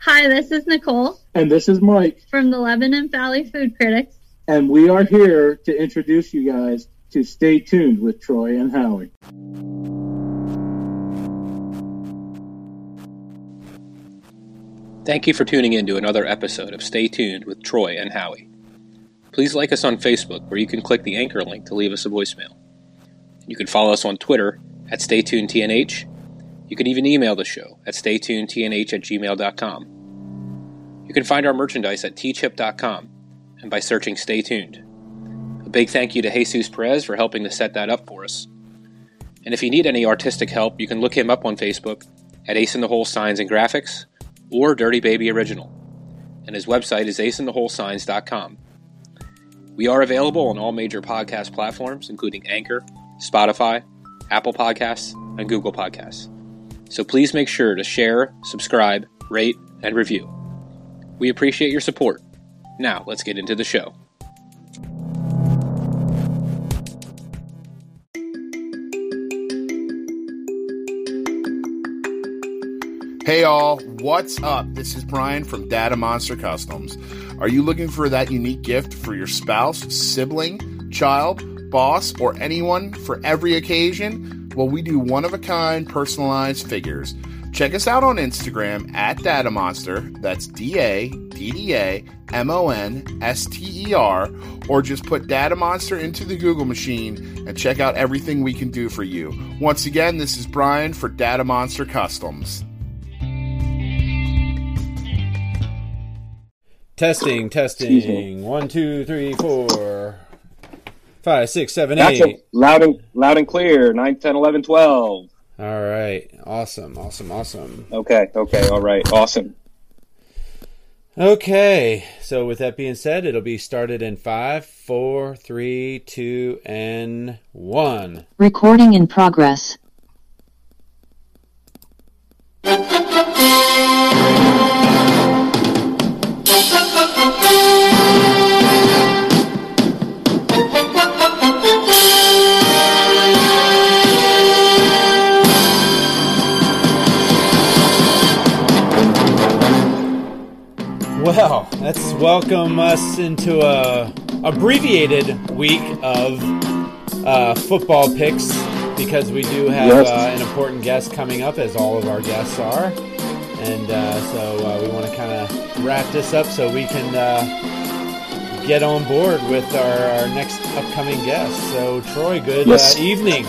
Hi, this is Nicole And this is Mike, from the Lebanon Valley Food Critics. and we are here to introduce you guys to Stay Tuned with Troy and Howie. Thank you for tuning in to another episode of Stay Tuned with Troy and Howie. Please like us on Facebook, where you can click the anchor link to leave us a voicemail. You can follow us on Twitter at StayTunedTNH. You can even email the show at StayTunedTNH at gmail.com. You can find our merchandise at teechip.com and by searching Stay Tuned. A big thank you to Jesus Perez for helping to set that up for us. And if you need any artistic help, you can look him up on Facebook at Ace in the Hole Signs and Graphics or Dirty Baby Original. And his website is aceintheholesigns.com. We are available on all major podcast platforms, including Anchor, Spotify, Apple Podcasts, and Google Podcasts. So please make sure to share, subscribe, rate, and review. We appreciate your support. Now, let's get into the show. Hey all, what's up? This is Brian from Dadda Monster Customs. Are you looking for that unique gift for your spouse, sibling, child, boss, or anyone for every occasion? Well, we do one of a kind personalized figures. Check us out on Instagram at Dadda Monster. That's D A D D A M O N S T E R, or just put Dadda Monster into the Google machine and check out everything we can do for you. Once again, this is Brian for Dadda Monster Customs. Testing, testing. One, two, three, four, five, six, seven, That's eight. Loud and loud and clear. 9, 10, 11, 12. All right. Awesome, awesome, awesome. Okay, okay, all right. Awesome. Okay. So with that being said, it'll be started in five, four, three, two, and one. Recording in progress. Well, let's welcome us into a abbreviated week of uh, football picks because we do have Yes. uh, an important guest coming up, as all of our guests are, and uh, so uh, we want to kind of wrap this up so we can uh, get on board with our, our next upcoming guest. So, Troy, good Yes. uh, evening.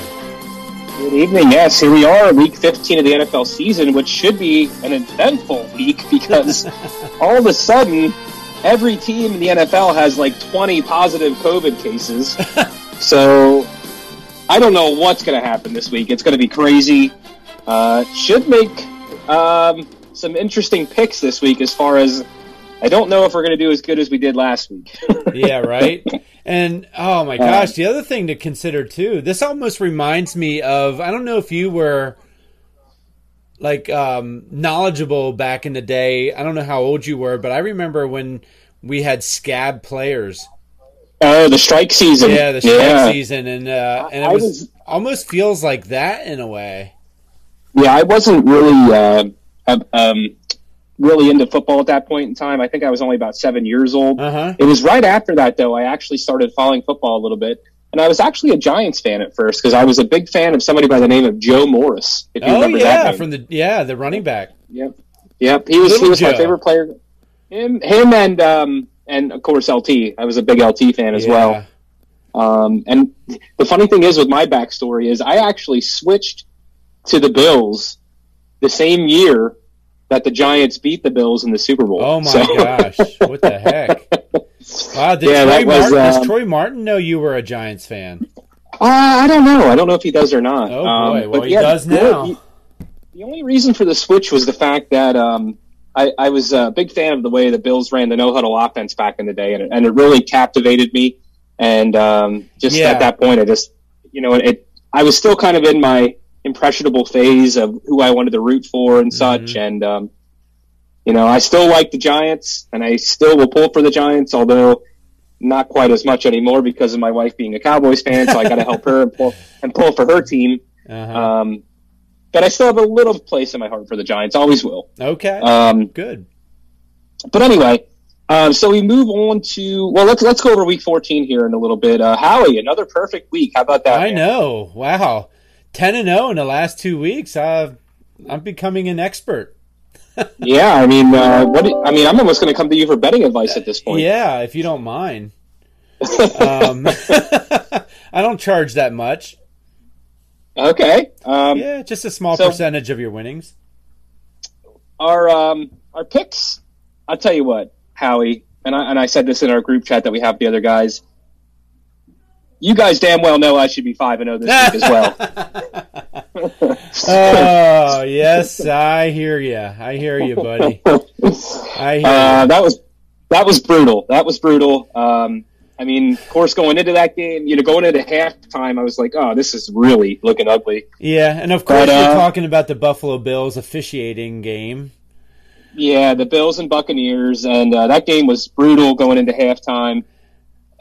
Good evening. Yes, here we are, week 15 of the NFL season, which should be an eventful week because all of a sudden, every team in the NFL has like 20 positive COVID cases. so I don't know what's going to happen this week. It's going to be crazy. Uh, should make um, some interesting picks this week as far as I don't know if we're going to do as good as we did last week. yeah, right. And oh my gosh, the other thing to consider too. This almost reminds me of I don't know if you were like um knowledgeable back in the day. I don't know how old you were, but I remember when we had scab players. Oh, the strike season. Yeah, the strike season and uh and it was, was- almost feels like that in a way. Yeah, I wasn't really uh, um, really into football at that point in time. I think I was only about seven years old. Uh-huh. It was right after that, though, I actually started following football a little bit. And I was actually a Giants fan at first because I was a big fan of somebody by the name of Joe Morris. If you Oh remember yeah, that name. from the yeah, the running back. Yep. Yep. He was Little he was my favorite player. Him him and um and of course LT. I was a big LT fan as Yeah. well. Um and the funny thing is with my backstory is I actually switched to the Bills the same year that the Giants beat the Bills in the Super Bowl. Oh my So- gosh, what the heck? Wow, did, Yeah, Troy that was, Martin, does um, Troy Martin know you were a Giants fan? Uh, I don't know. I don't know if he does or not. Oh Um, boy, well but he yeah, does now. The, the only reason for the switch was the fact that um, I, I was a big fan of the way the Bills ran the no huddle offense back in the day, and it, and it really captivated me. And um, just Yeah. at that point, I just you know it. I was still kind of in my impressionable phase of who I wanted to root for and such, and um, you know I still like the Giants, and I still will pull for the Giants, although not quite as much anymore because of my wife being a Cowboys fan. So I got to help her and pull and pull for her team. Uh-huh. Um, but I still have a little place in my heart for the Giants. Always will. okay, Um, good. but anyway, um, so we move on to well, let's let's go over week 14 here in a little bit. Uh, Howie, another perfect week. How about that? I man? know. Wow, ten and zero in the last two weeks. Uh, I'm becoming an expert. Yeah, I mean, uh, what? do- I mean, I'm almost going to come to you for betting advice at this point. Yeah, if you don't mind. um, I don't charge that much. Okay. Um, Yeah, just a small so- percentage of your winnings. Our um, our picks. I'll tell you what, Howie, and I and I said this in our group chat that we have the other guys. You guys damn well know I should be five and zero this week as well. Oh yes, I hear you. I hear you, buddy. I hear Uh, that was that was brutal. That was brutal. Um, I mean, of course, going into that game, you know, going into halftime, I was like, "Oh, this is really looking ugly." Yeah, and of course But, uh, we're talking about the Buffalo Bills officiating game. Yeah, the Bills and Buccaneers, and uh, that game was brutal going into halftime.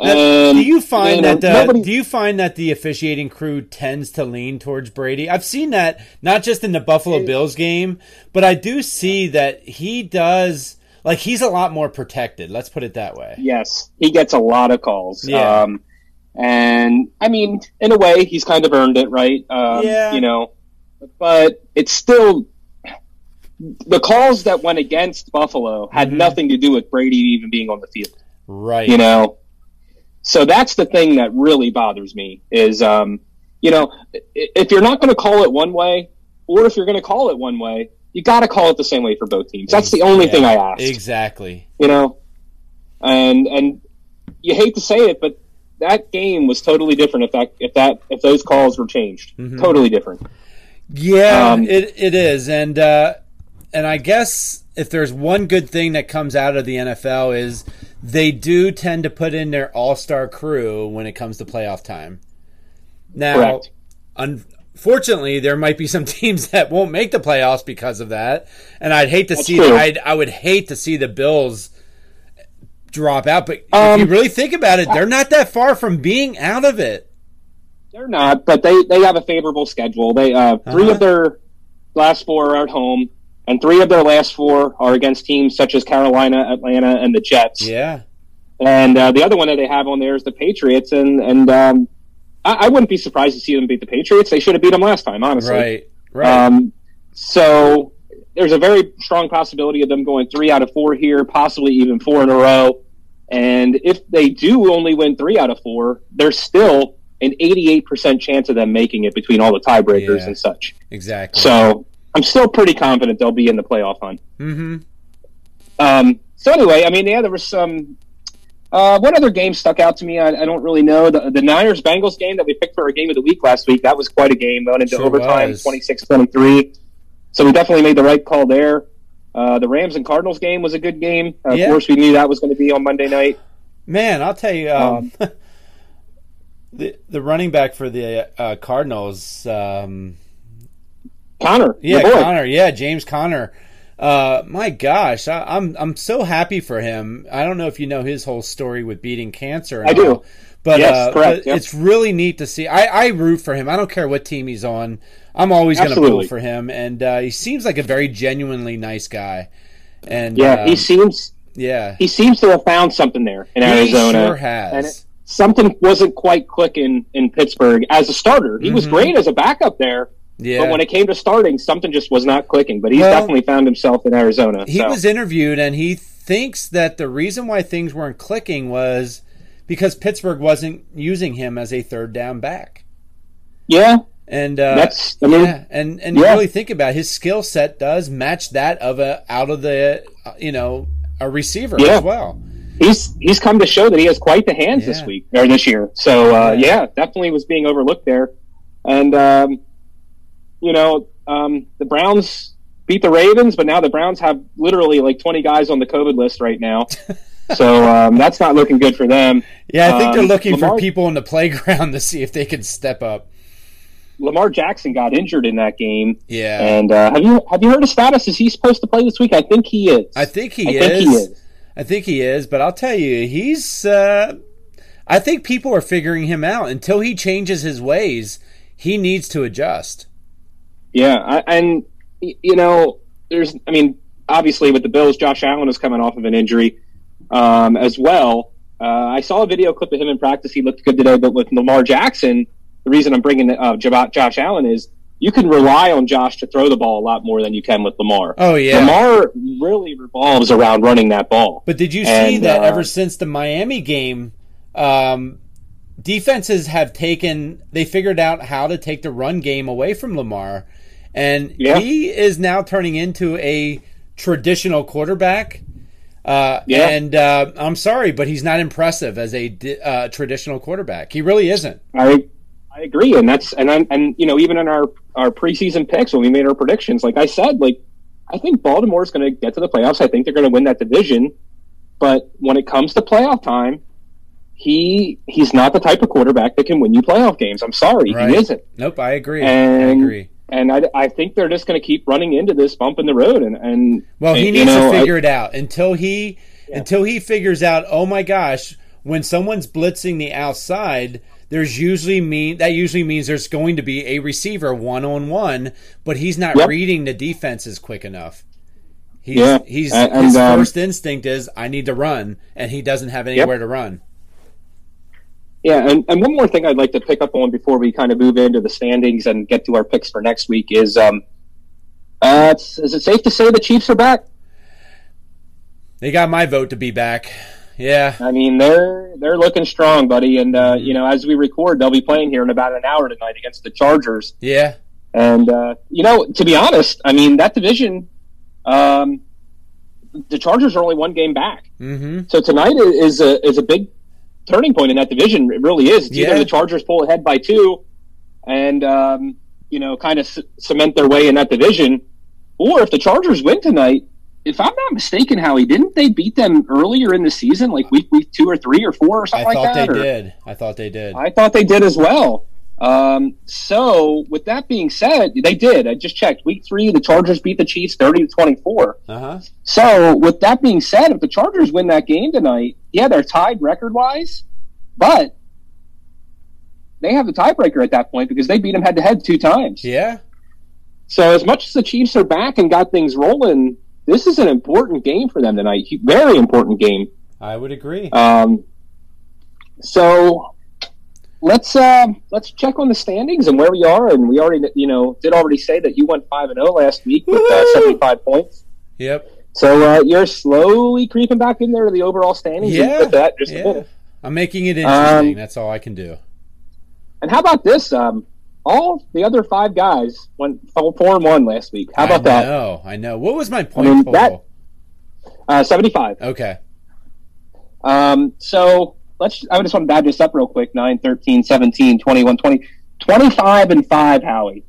And, do you find you know, that the, nobody- do you find that the officiating crew tends to lean towards Brady? I've seen that not just in the Buffalo Bills game, but I do see that he does like he's a lot more protected. Let's put it that way. Yes, he gets a lot of calls. Yeah. Um, and I mean, in a way, he's kind of earned it, right? Um, Yeah. You know, but it's still the calls that went against Buffalo had Mhm. nothing to do with Brady even being on the field. Right. You know, so that's the thing that really bothers me is, um, you know, if you're not going to call it one way, or if you're going to call it one way, you got to call it the same way for both teams. That's the only Yeah, thing I ask. Exactly. you know, and and you hate to say it, but that game was totally different if that if that if those calls were changed, Mhm. totally different. Yeah, Um, it it is, and uh, and I guess if there's one good thing that comes out of the NFL is they do tend to put in their all star crew when it comes to playoff time. Now, Correct. unfortunately, there might be some teams that won't make the playoffs because of that, and I'd hate to That's see. I'd, I would hate to see the Bills drop out. But if Um, you really think about it, they're not that far from being out of it. They're not, but they they have a favorable schedule. They uh, 3 Uh-huh. of their last four are at home, and three of their last four are against teams such as Carolina, Atlanta, and the Jets. Yeah, And uh, the other one that they have on there is the Patriots, and and um, I, I wouldn't be surprised to see them beat the Patriots. They should have beat them last time, honestly. right, right. Um, so there's a very strong possibility of them going three out of four here, possibly even four in a row. And if they do only win three out of four, there's still an 88% chance of them making it between all the tiebreakers Yeah. and such. exactly. So I'm still pretty confident they'll be in the playoff hunt. hmm Um, so anyway, I mean, yeah, there was some. Uh, what other game stuck out to me? I, I don't really know. The, the Niners Bengals game that we picked for our game of the week last week, that was quite a game. Went into Sure overtime, was. 26 23. So we definitely made the right call there. Uh, the Rams and Cardinals game was a good game. Uh, Yeah. Of course, we knew that was going to be on Monday night. Man, I'll tell you, um, the the running back for the uh, Cardinals, um, Connor, yeah. Connor, yeah, James Connor. Uh, my gosh, I, I'm I'm so happy for him. I don't know if you know his whole story with beating cancer. and I do. all, but Yes, uh, correct, yep. it's really neat to see. I, I root for him. I don't care what team he's on. I'm always going to pull Absolutely. for him, and uh, he seems like a very genuinely nice guy. And Yeah, he seems yeah, he seems to have found something there in he Arizona. sure has. And it- Something wasn't quite clicking in Pittsburgh as a starter. He was Mhm. great as a backup there, yeah, But when it came to starting, something just was not clicking. But he's Well, definitely found himself in Arizona. he so. was interviewed and he thinks that the reason why things weren't clicking was because Pittsburgh wasn't using him as a third down back. yeah, And uh, that's. I mean, yeah, and and you yeah. really think about it, his skill set does match that of a out of the uh, you know a receiver Yeah. as well. he's he's come to show that he has quite the hands this week or this year. So uh, Yeah. yeah. definitely was being overlooked there. And um, you know, um, the Browns beat the Ravens, but now the Browns have literally like 20 guys on the COVID list right now. so um, that's not looking good for them. Yeah, I think they're Um, looking for people in the playground to see if they can step up. Lamar Jackson got injured in that game, Yeah, and uh, have you have you heard his status? Is he supposed to play this week? I think he is. I think he I is. think he is. I think he is, but I'll tell you, he's. Uh, I think people are figuring him out. Until he changes his ways, he needs to adjust. Yeah, I, and you know, there's, I mean, obviously with the Bills, Josh Allen is coming off of an injury um, as well. Uh, I saw a video clip of him in practice. He looked good today, but with Lamar Jackson, the reason I'm bringing uh, Josh Allen is you can rely on Josh to throw the ball a lot more than you can with Lamar. Oh yeah, Lamar really revolves around running that ball. But did you see and, that uh, ever since the Miami game, um, defenses have taken they figured out how to take the run game away from Lamar, and yeah. he is now turning into a traditional quarterback. Uh, yeah. And uh, I'm sorry, but he's not impressive as a uh, traditional quarterback. He really isn't. I I agree, and that's and I'm, and you know even in our our preseason picks when we made our predictions, like I said, like I think Baltimore is going to get to the playoffs. I think they're going to win that division, but when it comes to playoff time, he he's not the type of quarterback that can win you playoff games. I'm sorry, right. he isn't. Nope, I agree. And, I agree and I, I think they're just going to keep running into this bump in the road. And, and well, he needs know, to figure I, it out until he yeah. until he figures out. Oh my gosh, when someone's blitzing the outside, there's usually mean that usually means there's going to be a receiver one on one, but he's not yep. reading the defenses quick enough. He's, yeah, he's and, his um, first instinct is I need to run, and he doesn't have anywhere yep. to run. Yeah, and, and one more thing I'd like to pick up on before we kind of move into the standings and get to our picks for next week is um, uh, is it safe to say the Chiefs are back? They got my vote to be back. Yeah, I mean they're they're looking strong, buddy. And uh, you know, as we record, they'll be playing here in about an hour tonight against the Chargers. Yeah, and uh, you know, to be honest, I mean that division, um, the Chargers are only one game back. Mm-hmm. So tonight is a is a big turning point in that division. It really is. It's yeah. either the Chargers pull ahead by two and, um, you know, kind of c- cement their way in that division, or if the Chargers win tonight, if I'm not mistaken, Howie, didn't they beat them earlier in the season, like week week two or three or four or something like that? I thought they or, did. I thought they did. I thought they did as well. Um, so with that being said, they did. I just checked. Week three, the Chargers beat the Chiefs thirty to twenty four. Uh-huh. So with that being said, if the Chargers win that game tonight, yeah, they're tied record wise, but they have the tiebreaker at that point because they beat them head to head two times. Yeah. So as much as the Chiefs are back and got things rolling, this is an important game for them tonight. Very important game. I would agree. Um, so let's uh, let's check on the standings and where we are. And we already, you know, did already say that you went five and zero oh last week with uh, seventy five points. Yep. So uh, you're slowly creeping back in there to the overall standings. Yeah. That just yeah. I'm making it interesting. Um, That's all I can do. And how about this? Um, all the other five guys went four and one last week. How about that? I know. I know. What was my point I mean, total? That, uh, Seventy-five. Okay. Um, so let's I just want to add this up real quick 9 13 17 21 20 25 and 5 Howie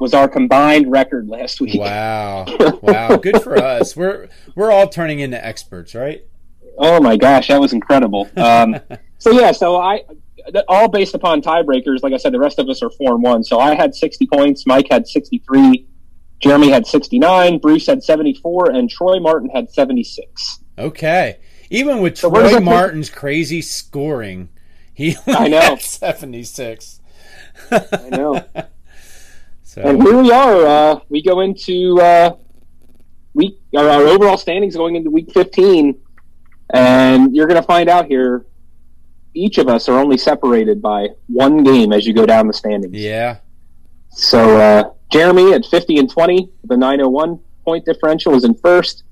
was our combined record last week. Wow. Wow, good for us. We're we're all turning into experts, right? Oh my gosh, that was incredible. Um, so yeah, so I all based upon tiebreakers. Like I said, the rest of us are four and one. So I had 60 points. Mike had 63. Jeremy had 69. Bruce had 74, and Troy Martin had 76. Okay. Even with so Troy Martin's put? crazy scoring, he I know 76. I know. So. And here we are. Uh, we go into uh, week. Our, our overall standings going into week 15, and you're going to find out here. Each of us are only separated by one game as you go down the standings. Yeah. So uh, Jeremy at 50 and 20, the 901 point differential is in first.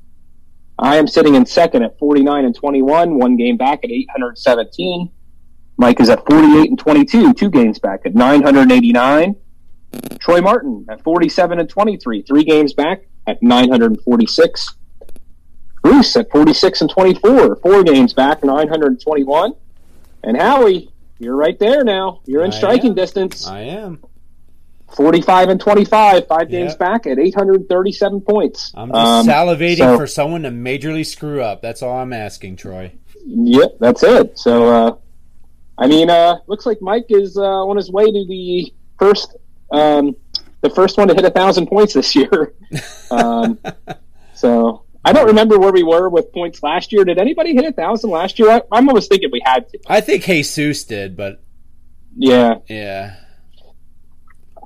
I am sitting in second at 49 and 21, one game back at 817. Mike is at 48 and 22, two games back at 989. Troy Martin at 47 and 23, three games back at 946. Bruce at 46 and 24, four games back, 921. And Howie, you're right there now. You're in I striking am. distance. I am. 45 and 25, five games back at 837 points. I'm just um, salivating so, for someone to majorly screw up. That's all I'm asking, Troy. Yep, that's it. So, uh, I mean, uh, looks like Mike is uh, on his way to the first, um, the first one to hit a thousand points this year. um, so I don't remember where we were with points last year. Did anybody hit a thousand last year? I, am almost thinking we had to. I think Jesus did, but yeah, yeah.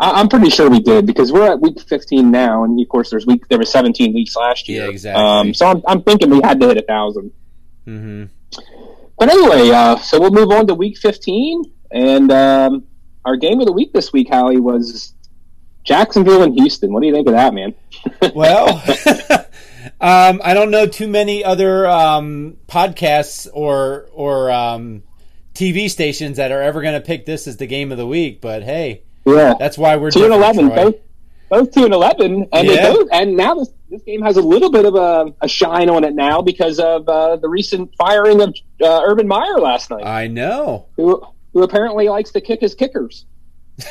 I, I'm pretty sure we did because we're at week 15 now, and of course there's week there was 17 weeks last year. Yeah, exactly. Um, so I'm, I'm thinking we had to hit a thousand. hmm But anyway, uh, so we'll move on to week 15, and um, our game of the week this week, Howie, was Jacksonville and Houston. What do you think of that, man? Well, um, I don't know too many other um, podcasts or or um, TV stations that are ever going to pick this as the game of the week. But hey, Yeah, that's why we're two and eleven. Troy. both both two and eleven, and Yeah. both, and now this this game has a little bit of a, a shine on it now because of uh, the recent firing of uh, Urban Meyer last night, I know. who who apparently likes to kick his kickers.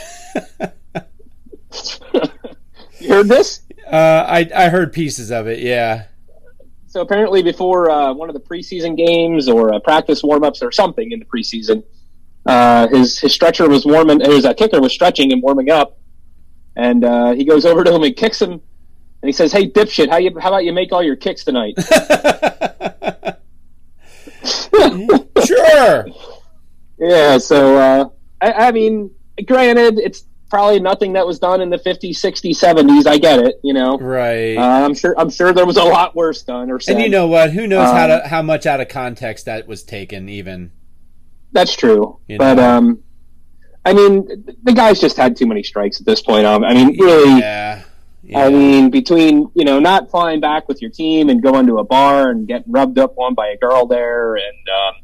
you heard this? Uh, I I heard pieces of it. Yeah. So apparently, before uh, one of the preseason games or uh, practice warmups or something in the preseason, uh, his his stretcher was warming. His uh, kicker was stretching and warming up, and uh, he goes over to him and kicks him, and he says, "Hey, dipshit, how you how about you make all your kicks tonight?" sure. yeah. So uh, I, I mean, granted, it's probably nothing that was done in the 50s, 60s, 70s. I get it. You know, Right. uh, I'm sure I'm sure there was a lot worse done or said. and you know what? Who knows how Um, to how much out of context that was taken? Even. That's true. You but know. um, I mean, the guy's just had too many strikes at this point. Um, I mean, really. Yeah. Yeah. I mean, between you know not flying back with your team and going to a bar and getting rubbed up on by a girl there, and um,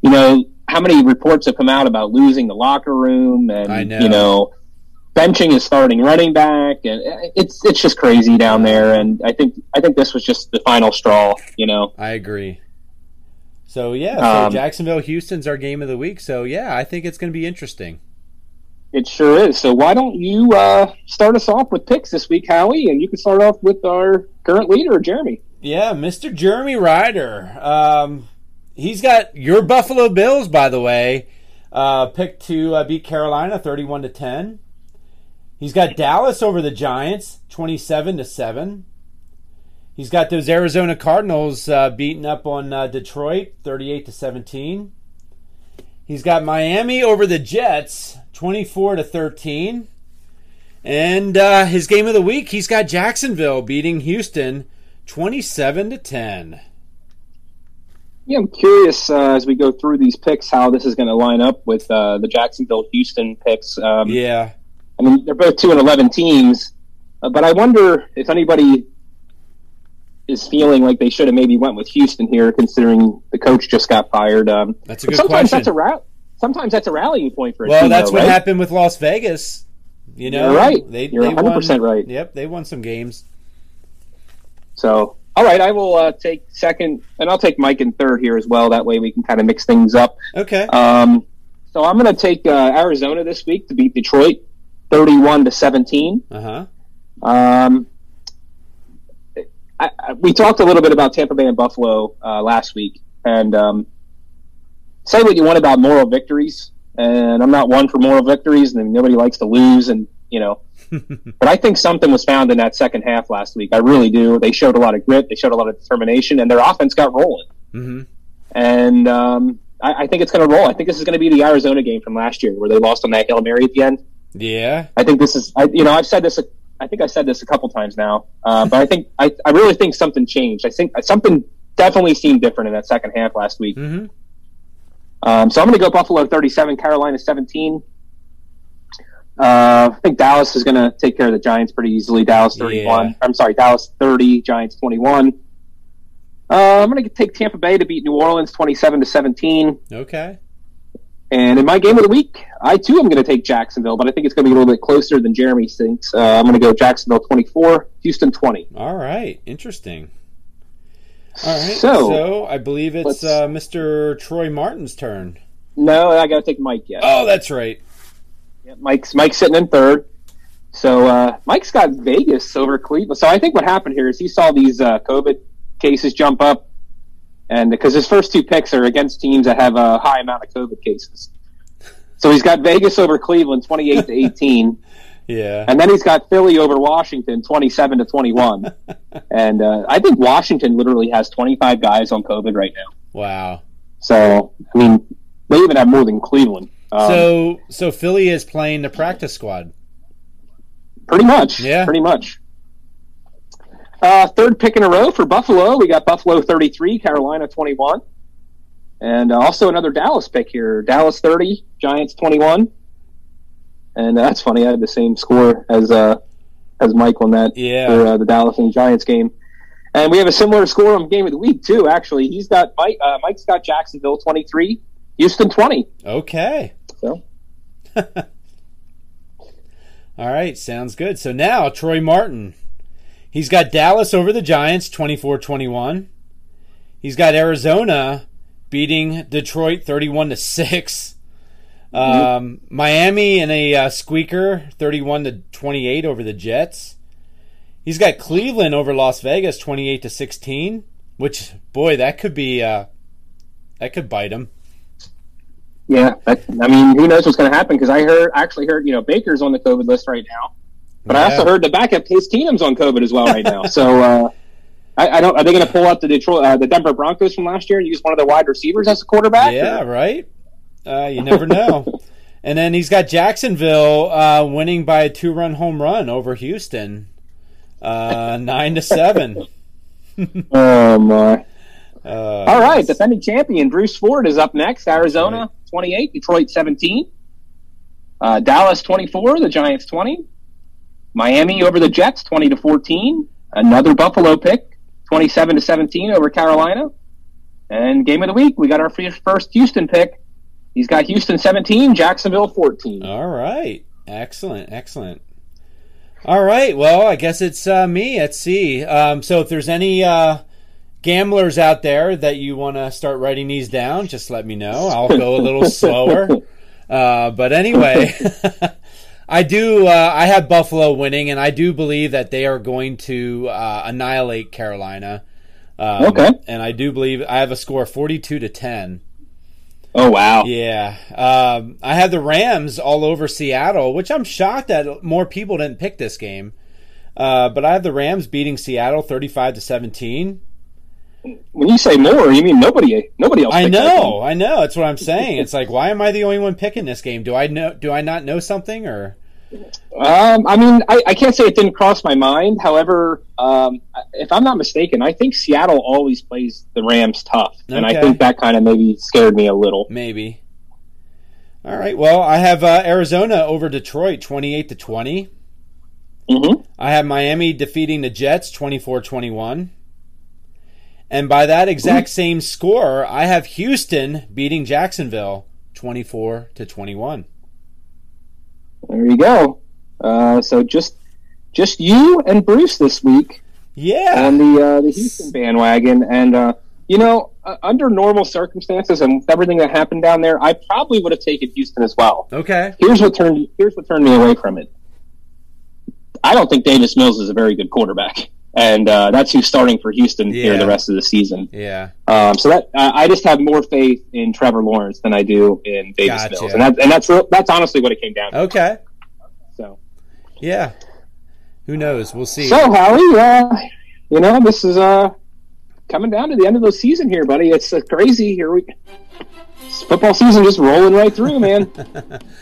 you know how many reports have come out about losing the locker room and know. you know benching his starting running back, and uh, it's it's just crazy down there. And I think I think this was just the final straw. You know, I agree. So yeah, so Um, Jacksonville Houston's our game of the week. So yeah, I think it's going to be interesting. it sure is. So why don't you uh, start us off with picks this week, Howie? And you can start off with our current leader, Jeremy. Yeah, Mr. Jeremy Ryder. Um, he's got your Buffalo Bills, by the way, uh, picked to uh, beat Carolina thirty-one to ten. He's got Dallas over the Giants, twenty-seven to seven. He's got those Arizona Cardinals uh, beating up on uh, Detroit, thirty-eight to seventeen. He's got Miami over the Jets, twenty-four to thirteen. And uh, his game of the week, he's got Jacksonville beating Houston, twenty-seven to ten. Yeah, I'm curious uh, as we go through these picks how this is going to line up with uh, the Jacksonville Houston picks. Um, Yeah, I mean, they're both two and eleven teams, uh, but I wonder if anybody is feeling like they should have maybe went with Houston here, considering the coach just got fired. Um, that's a good sometimes question. that's a ra- sometimes that's a rallying point for a well, team. that's though, what right? happened with Las Vegas. You know, You're right. They, You're 100% won, right. Yep, they won some games. So, all right, I will uh, take second, and I'll take Mike in third here as well. That way, we can kind of mix things up. Okay. Um, so I'm going to take uh, Arizona this week to beat Detroit, thirty-one to seventeen. Uh huh. Um, I, I, we talked a little bit about Tampa Bay and Buffalo uh, last week, and um, say what you want about moral victories, and I'm not one for moral victories, and nobody likes to lose, and you know. but I think something was found in that second half last week. I really do. They showed a lot of grit, they showed a lot of determination, and their offense got rolling. hmm And um, I, I think it's going to roll. I think this is going to be the Arizona game from last year where they lost on that hail mary at the end. Yeah. I think this is, I, you know, I've said this. I think I said this a couple times now, uh, but I think I, I really think something changed. I think something definitely seemed different in that second half last week. hmm Um, so I'm going to go Buffalo 37, Carolina 17. Uh, I think Dallas is going to take care of the Giants pretty easily. Dallas 31. Yeah. I'm sorry, Dallas 30, Giants 21. Uh, I'm going to take Tampa Bay to beat New Orleans 27 to 17. Okay. And in my game of the week, I too am going to take Jacksonville, but I think it's going to be a little bit closer than Jeremy thinks. Uh, I'm going to go Jacksonville 24, Houston 20. All right. Interesting. All right. So, So, I believe it's uh, Mr. Troy Martin's turn. no, I got to take Mike yet. Oh, that's right. Yeah, Mike's Mike's sitting in third. So uh, Mike's got Vegas over Cleveland. So I think what happened here is he saw these uh, COVID cases jump up, and because his first two picks are against teams that have a high amount of COVID cases. So he's got Vegas over Cleveland, twenty-eight to eighteen, Yeah. and then he's got Philly over Washington, twenty-seven to twenty-one. and uh, I think Washington literally has twenty-five guys on COVID right now. Wow. So I mean, they even have more than Cleveland. Um, so, so Philly is playing the practice squad. Pretty much. Yeah. Pretty much. Uh, third pick in a row for Buffalo. We got Buffalo 33, Carolina 21. And uh, also another Dallas pick here. Dallas 30, Giants 21. And uh, that's funny. I had the same score as uh, as Mike on that Yeah. for uh, the Dallas and Giants game. And we have a similar score on game of the week too. Actually, he's got Mike. Uh, Mike's got Jacksonville 23, Houston 20. Okay. So All right, sounds good. So now Troy Martin. He's got Dallas over the Giants 24-21. He's got Arizona beating Detroit 31 to 6. Um, Miami in a uh, squeaker 31 to 28 over the Jets. He's got Cleveland over Las Vegas 28 to 16, which boy, that could be uh, that could bite him. Yeah, I mean, who knows what's going to happen? Because I heard, actually heard, you know, Baker's on the COVID list right now, but I also heard the backup Case Keenum's on COVID as well right now. so uh, I, I don't. Are they going to pull out the Detroit, uh, the Denver Broncos from last year and use one of their wide receivers as a quarterback? Yeah, Or- right. Uh, you never know. and then he's got Jacksonville uh, winning by a two-run home run over Houston, uh, nine to seven. Oh my! Uh, All right, defending champion Bruce Ford is up next. Arizona 28, Detroit 17, uh, Dallas 24, the Giants 20, Miami over the Jets 20 to 14. Another Buffalo pick 27 to 17 over Carolina. And game of the week, we got our first Houston pick. He's got Houston 17, Jacksonville 14. All right, excellent, excellent. All right, well, I guess it's uh, me at C. Um, so if there's any uh, gamblers out there that you want to start writing these down, just let me know. I'll go a little slower. Uh, but anyway, I do. Uh, I have Buffalo winning, and I do believe that they are going to uh, annihilate Carolina. Um, Okay. And I do believe I have a score of forty-two to ten. Oh wow! Yeah, um, I had the Rams all over Seattle, which I'm shocked that more people didn't pick this game. Uh, but I have the Rams beating Seattle 35 to 17. When you say more, you mean nobody? Nobody else? I know, I know. That's what I'm saying. It's like, why am I the only one picking this game? Do I know? Do I not know something or? Um, I mean, I, I can't say it didn't cross my mind. However, um, if I'm not mistaken, I think Seattle always plays the Rams tough, and I think that kind of maybe scared me a little. Maybe. All right. Well, I have uh, Arizona over Detroit 28 to 20. hmm I have Miami defeating the Jets 24-21. And by that exact same score, I have Houston beating Jacksonville 24 to 21. There you go. Uh, so just just you and Bruce this week Yeah. on the uh, the Houston bandwagon, and uh, you know, uh, under normal circumstances and with everything that happened down there, I probably would have taken Houston as well. Okay. Here's what turned here's what turned me away from it. I don't think Davis Mills is a very good quarterback, and uh, that's who's starting for Houston here the rest of the season. Yeah. Um, so that uh, I just have more faith in Trevor Lawrence than I do in Davis Gotcha. Mills, and that, and that's real- that's honestly what it came down to. Okay. So, Yeah. Who knows? We'll see. so Howie, uh, you know, this is uh, coming down to the end of the season here, buddy. It's uh, crazy here. We football season just rolling right through, man.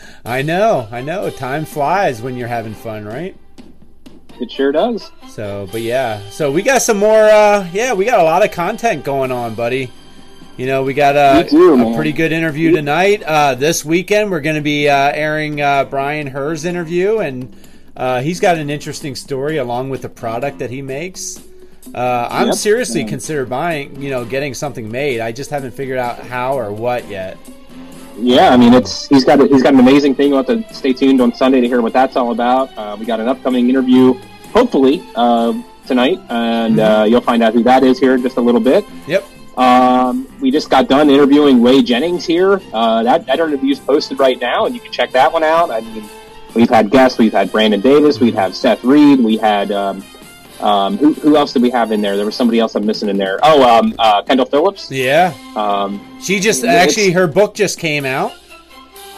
I know. I know. Time flies when you're having fun, right? It sure does. So, but yeah. So we got some more. Uh, yeah, we got a lot of content going on, buddy. You know, we got a, We do, a pretty good interview tonight. Uh, this weekend, we're going to be uh, airing uh, Brian Herr's interview, and uh, he's got an interesting story along with the product that he makes. Uh, I'm Yep. seriously consider buying, you know, getting something made. I just haven't figured out how or what yet. Yeah, I mean, it's he's got a, he's got an amazing thing. You'll have to stay tuned on Sunday to hear what that's all about. Uh, we got an upcoming interview, hopefully uh, tonight, and uh, you'll find out who that is here in just a little bit. Yep. Um, we just got done interviewing Ray Jennings here. Uh, that that interview is posted right now, and you can check that one out. I mean, we've had guests. We've had Brandon Davis. We've had Seth Reed. We had um, um, who, who else did we have in there? There was somebody else I'm missing in there. Oh, um, uh, Kendall Phillips. Yeah. Um, She just actually her book just came out.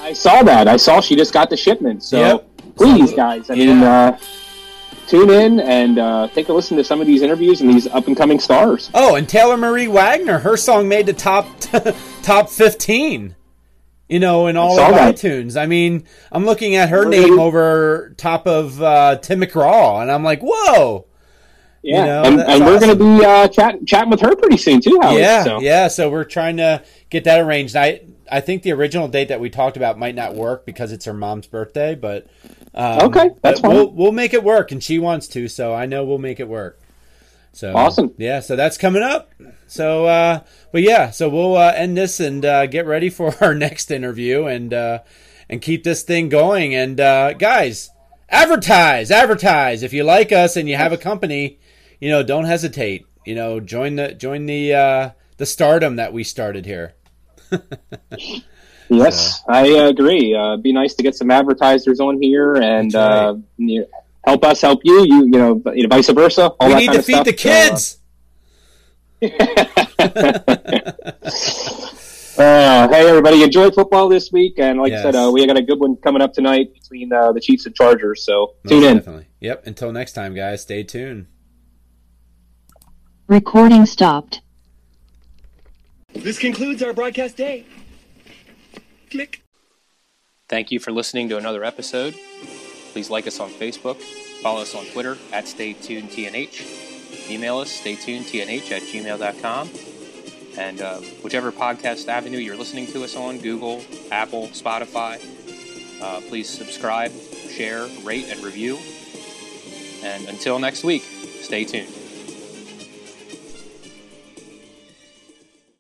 I saw that. I saw she just got the shipment. So Yep. please, guys, I mean, uh, tune in and uh, take a listen to some of these interviews and these up and coming stars. Oh, and Taylor Marie Wagner, her song made the top top fifteen. You know, in all of that. iTunes. I mean, I'm looking at her name over top of uh, Tim McGraw, and I'm like, whoa. Yeah, You know, and, and we're awesome. going to be uh, chat, chatting with her pretty soon too. Howard, yeah, so. yeah. So we're trying to get that arranged. I I think the original date that we talked about might not work because it's her mom's birthday, but um, Okay, that's but We'll fine. we'll make it work, and she wants to, so I know we'll make it work. So Awesome. Yeah, so that's coming up. So, uh, but yeah, so we'll uh, end this and uh, get ready for our next interview and uh, and keep this thing going. And uh, guys, advertise, advertise. If you like us and you have a company, you know, don't hesitate. You know, join the join the uh, the stardom that we started here. Yes, I agree. Uh, be nice to get some advertisers on here and right. uh, you help us help you. You, you know, you know, vice versa. All we that need to feed stuff. the kids. Uh, hey, everybody, enjoy football this week. And like I said, uh, we got a good one coming up tonight between uh, the Chiefs and Chargers. So Most tune in. Definitely. Yep. Until next time, guys. Stay tuned. Recording stopped. This concludes our broadcast day. Click. Thank you for listening to another episode. Please like us on Facebook, follow us on Twitter at StayTunedTNH, email us staytunedtnh at gmail.com, and uh, whichever podcast avenue you're listening to us on Google, Apple, Spotify uh, please subscribe, share, rate, and review. And until next week, stay tuned.